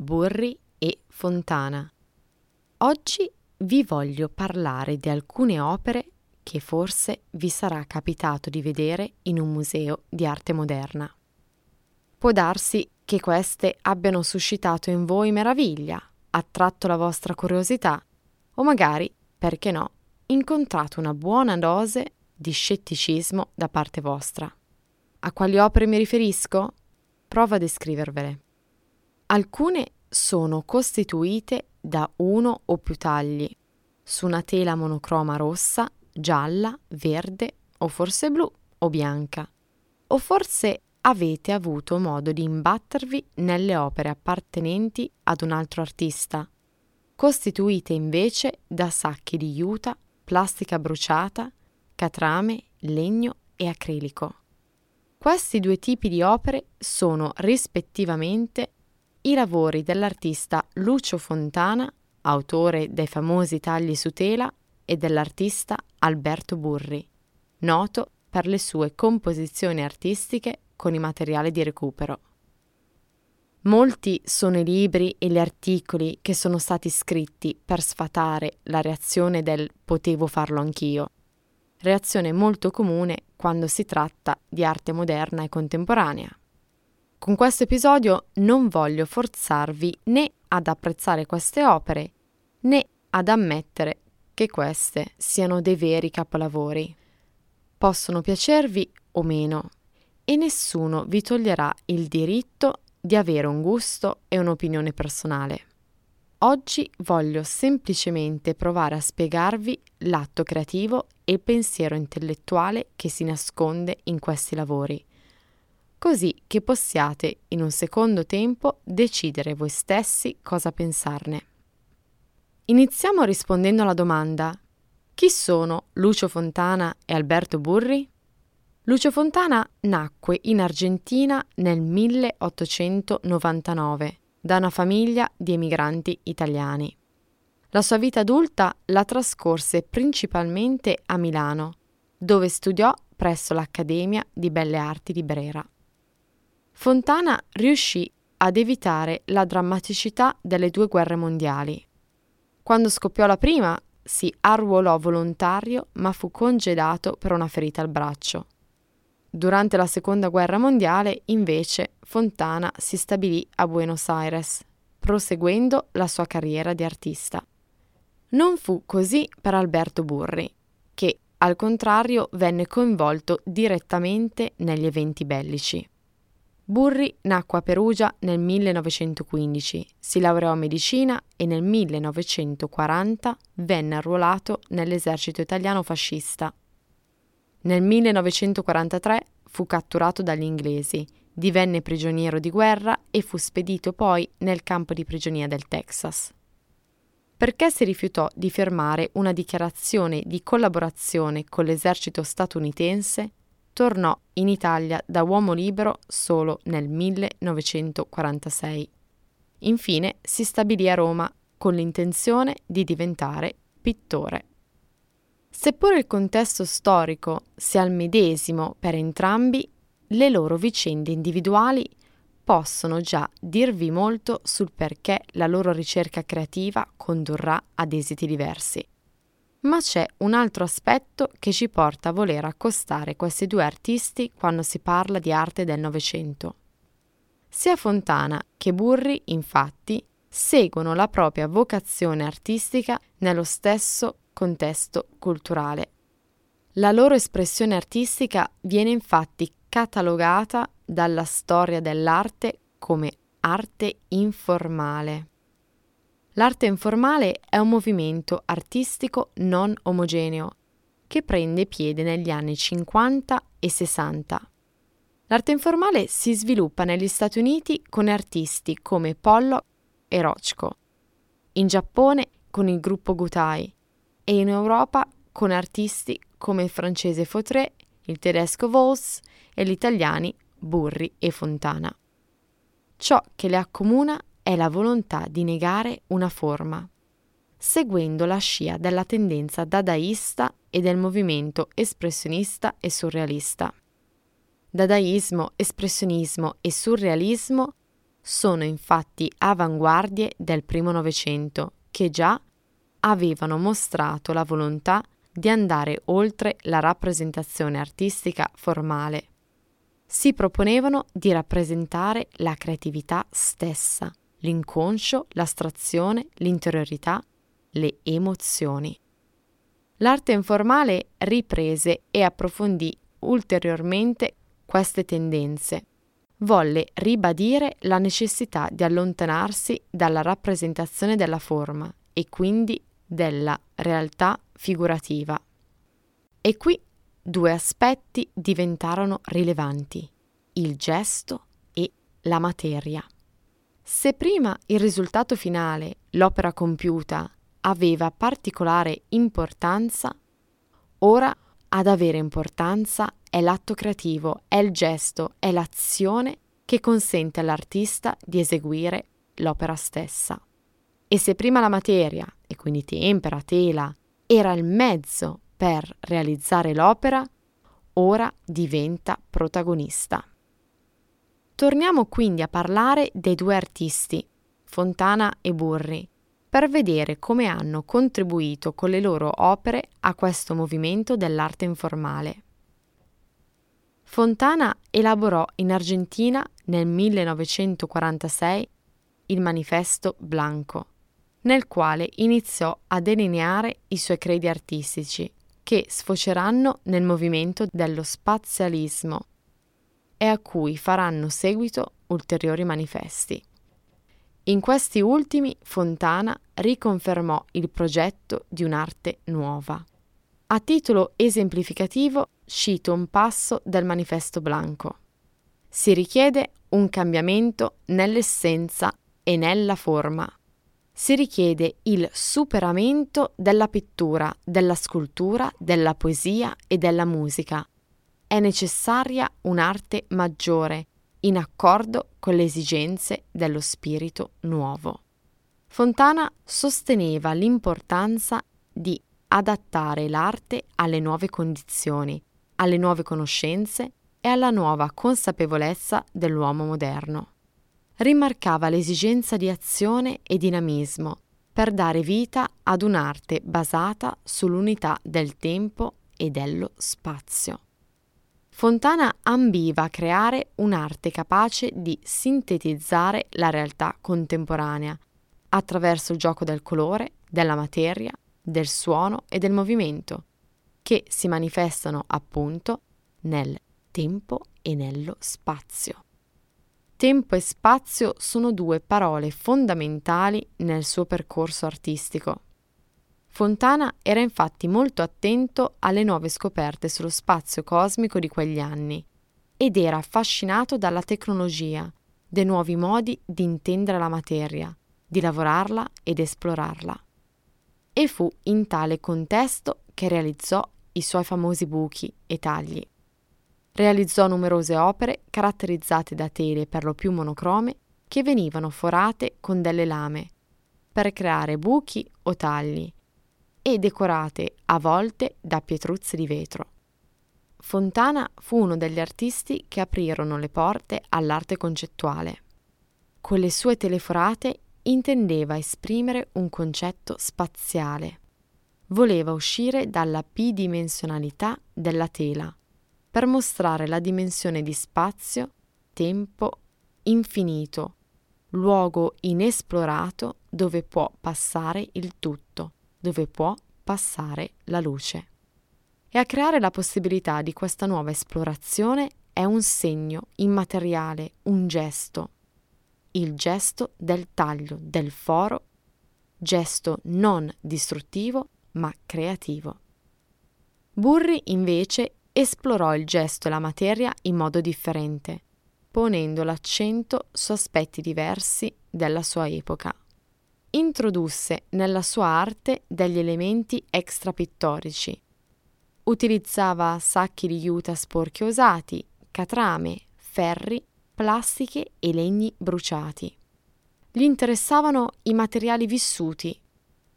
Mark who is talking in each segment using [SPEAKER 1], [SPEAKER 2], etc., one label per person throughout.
[SPEAKER 1] Burri e Fontana. Oggi vi voglio parlare di alcune opere che forse vi sarà capitato di vedere in un museo di arte moderna. Può darsi che queste abbiano suscitato in voi meraviglia, attratto la vostra curiosità o magari, perché no, incontrato una buona dose di scetticismo da parte vostra. A quali opere mi riferisco? Provo a descrivervele. Alcune sono costituite da uno o più tagli su una tela monocroma rossa, gialla, verde o forse blu o bianca. O forse avete avuto modo di imbattervi nelle opere appartenenti ad un altro artista, costituite invece da sacchi di juta, plastica bruciata, catrame, legno e acrilico. Questi due tipi di opere sono rispettivamente i lavori dell'artista Lucio Fontana, autore dei famosi tagli su tela, e dell'artista Alberto Burri, noto per le sue composizioni artistiche con i materiali di recupero. Molti sono i libri e gli articoli che sono stati scritti per sfatare la reazione del potevo farlo anch'io, reazione molto comune quando si tratta di arte moderna e contemporanea. Con questo episodio non voglio forzarvi né ad apprezzare queste opere né ad ammettere che queste siano dei veri capolavori. Possono piacervi o meno e nessuno vi toglierà il diritto di avere un gusto e un'opinione personale. Oggi voglio semplicemente provare a spiegarvi l'atto creativo e il pensiero intellettuale che si nasconde in questi lavori così che possiate in un secondo tempo decidere voi stessi cosa pensarne. Iniziamo rispondendo alla domanda chi sono Lucio Fontana e Alberto Burri? Lucio Fontana nacque in Argentina nel 1899 da una famiglia di emigranti italiani. La sua vita adulta la trascorse principalmente a Milano, dove studiò presso l'Accademia di Belle Arti di Brera. Fontana riuscì ad evitare la drammaticità delle due guerre mondiali. Quando scoppiò la prima, si arruolò volontario ma fu congedato per una ferita al braccio. Durante la seconda guerra mondiale, invece, Fontana si stabilì a Buenos Aires, proseguendo la sua carriera di artista. Non fu così per Alberto Burri, che, al contrario, venne coinvolto direttamente negli eventi bellici. Burri nacque a Perugia nel 1915, si laureò in medicina e nel 1940 venne arruolato nell'esercito italiano fascista. Nel 1943 fu catturato dagli inglesi, divenne prigioniero di guerra e fu spedito poi nel campo di prigionia del Texas. Perché si rifiutò di firmare una dichiarazione di collaborazione con l'esercito statunitense, tornò in Italia da uomo libero solo nel 1946. Infine si stabilì a Roma con l'intenzione di diventare pittore. Seppur il contesto storico sia il medesimo per entrambi, le loro vicende individuali possono già dirvi molto sul perché la loro ricerca creativa condurrà ad esiti diversi. Ma c'è un altro aspetto che ci porta a voler accostare questi due artisti quando si parla di arte del Novecento. Sia Fontana che Burri, infatti, seguono la propria vocazione artistica nello stesso contesto culturale. La loro espressione artistica viene infatti catalogata dalla storia dell'arte come arte informale. L'arte informale è un movimento artistico non omogeneo che prende piede negli anni 50 e 60. L'arte informale si sviluppa negli Stati Uniti con artisti come Pollock, e Rochko, in Giappone con il gruppo Gutai e in Europa con artisti come il francese Fautré, il tedesco Vols e gli italiani Burri e Fontana. Ciò che le accomuna è la volontà di negare una forma, seguendo la scia della tendenza dadaista e del movimento espressionista e surrealista. Dadaismo, espressionismo e surrealismo sono infatti avanguardie del primo Novecento che già avevano mostrato la volontà di andare oltre la rappresentazione artistica formale. Si proponevano di rappresentare la creatività stessa, l'inconscio, l'astrazione, l'interiorità, le emozioni. L'arte informale riprese e approfondì ulteriormente queste tendenze. Volle ribadire la necessità di allontanarsi dalla rappresentazione della forma e quindi della realtà figurativa. E qui due aspetti diventarono rilevanti, il gesto e la materia. Se prima il risultato finale, l'opera compiuta, aveva particolare importanza, ora ad avere importanza è l'atto creativo, è il gesto, è l'azione che consente all'artista di eseguire l'opera stessa. E se prima la materia, e quindi tempera, tela, era il mezzo per realizzare l'opera, ora diventa protagonista. Torniamo quindi a parlare dei due artisti, Fontana e Burri, per vedere come hanno contribuito con le loro opere a questo movimento dell'arte informale. Fontana elaborò in Argentina nel 1946 il Manifesto Blanco, nel quale iniziò a delineare i suoi credi artistici, che sfoceranno nel movimento dello spazialismo e a cui faranno seguito ulteriori manifesti. In questi ultimi Fontana riconfermò il progetto di un'arte nuova. A titolo esemplificativo cito un passo del Manifesto Blanco. Si richiede un cambiamento nell'essenza e nella forma. Si richiede il superamento della pittura, della scultura, della poesia e della musica. È necessaria un'arte maggiore, in accordo con le esigenze dello spirito nuovo. Fontana sosteneva l'importanza di adattare l'arte alle nuove condizioni, alle nuove conoscenze e alla nuova consapevolezza dell'uomo moderno. Rimarcava l'esigenza di azione e dinamismo per dare vita ad un'arte basata sull'unità del tempo e dello spazio. Fontana ambiva a creare un'arte capace di sintetizzare la realtà contemporanea attraverso il gioco del colore, della materia, del suono e del movimento, che si manifestano appunto nel tempo e nello spazio. Tempo e spazio sono due parole fondamentali nel suo percorso artistico. Fontana era infatti molto attento alle nuove scoperte sullo spazio cosmico di quegli anni ed era affascinato dalla tecnologia, dei nuovi modi di intendere la materia, di lavorarla ed esplorarla. E fu in tale contesto che realizzò i suoi famosi buchi e tagli. Realizzò numerose opere caratterizzate da tele per lo più monocrome che venivano forate con delle lame per creare buchi o tagli e decorate a volte da pietruzze di vetro. Fontana fu uno degli artisti che aprirono le porte all'arte concettuale. Con le sue teleforate intendeva esprimere un concetto spaziale. Voleva uscire dalla bidimensionalità della tela per mostrare la dimensione di spazio, tempo, infinito, luogo inesplorato dove può passare il tutto dove può passare la luce. E a creare la possibilità di questa nuova esplorazione è un segno immateriale, un gesto, il gesto del taglio, del foro, gesto non distruttivo ma creativo. Burri invece esplorò il gesto e la materia in modo differente, ponendo l'accento su aspetti diversi della sua epoca. Introdusse nella sua arte degli elementi extrapittorici. Utilizzava sacchi di juta sporchi usati, catrame, ferri, plastiche e legni bruciati. Gli interessavano i materiali vissuti,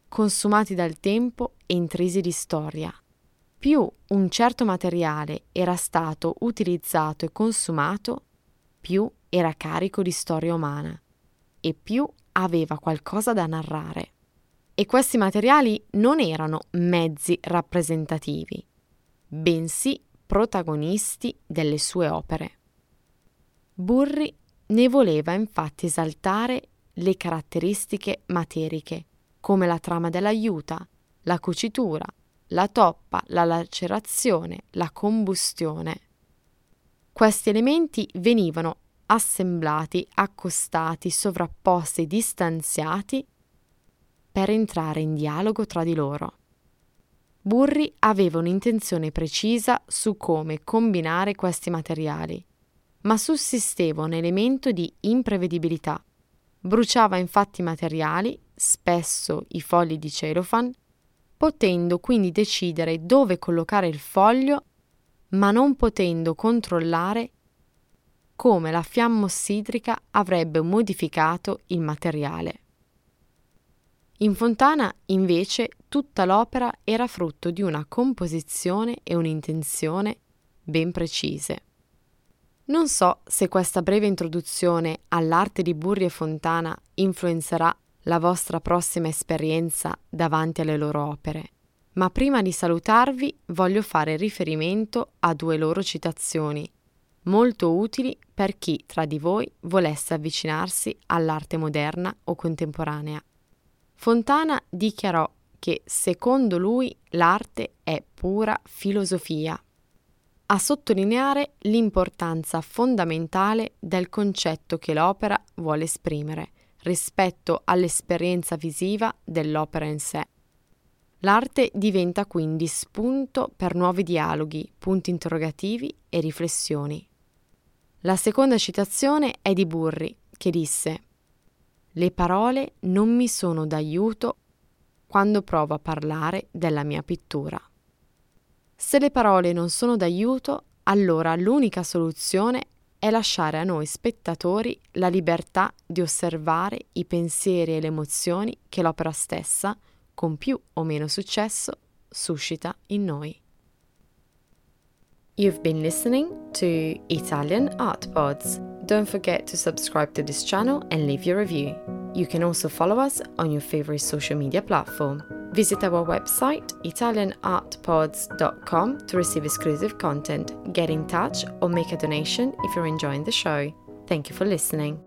[SPEAKER 1] consumati dal tempo e intrisi di storia. Più un certo materiale era stato utilizzato e consumato, più era carico di storia umana e più aveva qualcosa da narrare. E questi materiali non erano mezzi rappresentativi, bensì protagonisti delle sue opere. Burri ne voleva infatti esaltare le caratteristiche materiche, come la trama dell'aiuta, la cucitura, la toppa, la lacerazione, la combustione. Questi elementi venivano assemblati, accostati, sovrapposti, distanziati per entrare in dialogo tra di loro. Burri aveva un'intenzione precisa su come combinare questi materiali, ma sussisteva un elemento di imprevedibilità. Bruciava infatti materiali, spesso i fogli di celofan, potendo quindi decidere dove collocare il foglio, ma non potendo controllare come la fiamma ossidrica avrebbe modificato il materiale. In Fontana, invece, tutta l'opera era frutto di una composizione e un'intenzione ben precise. Non so se questa breve introduzione all'arte di Burri e Fontana influenzerà la vostra prossima esperienza davanti alle loro opere, ma prima di salutarvi voglio fare riferimento a due loro citazioni molto utili per chi tra di voi volesse avvicinarsi all'arte moderna o contemporanea. Fontana dichiarò che secondo lui l'arte è pura filosofia, a sottolineare l'importanza fondamentale del concetto che l'opera vuole esprimere rispetto all'esperienza visiva dell'opera in sé. L'arte diventa quindi spunto per nuovi dialoghi, punti interrogativi e riflessioni. La seconda citazione è di Burri, che disse Le parole non mi sono d'aiuto quando provo a parlare della mia pittura. Se le parole non sono d'aiuto, allora l'unica soluzione è lasciare a noi spettatori la libertà di osservare i pensieri e le emozioni che l'opera stessa, con più o meno successo, suscita in noi. You've been listening to Italian Art Pods. Don't forget to subscribe to this channel and leave your review. You can also follow us on your favorite social media platform. Visit our website italianartpods.com to receive exclusive content, get in touch, or make a donation if you're enjoying the show. Thank you for listening.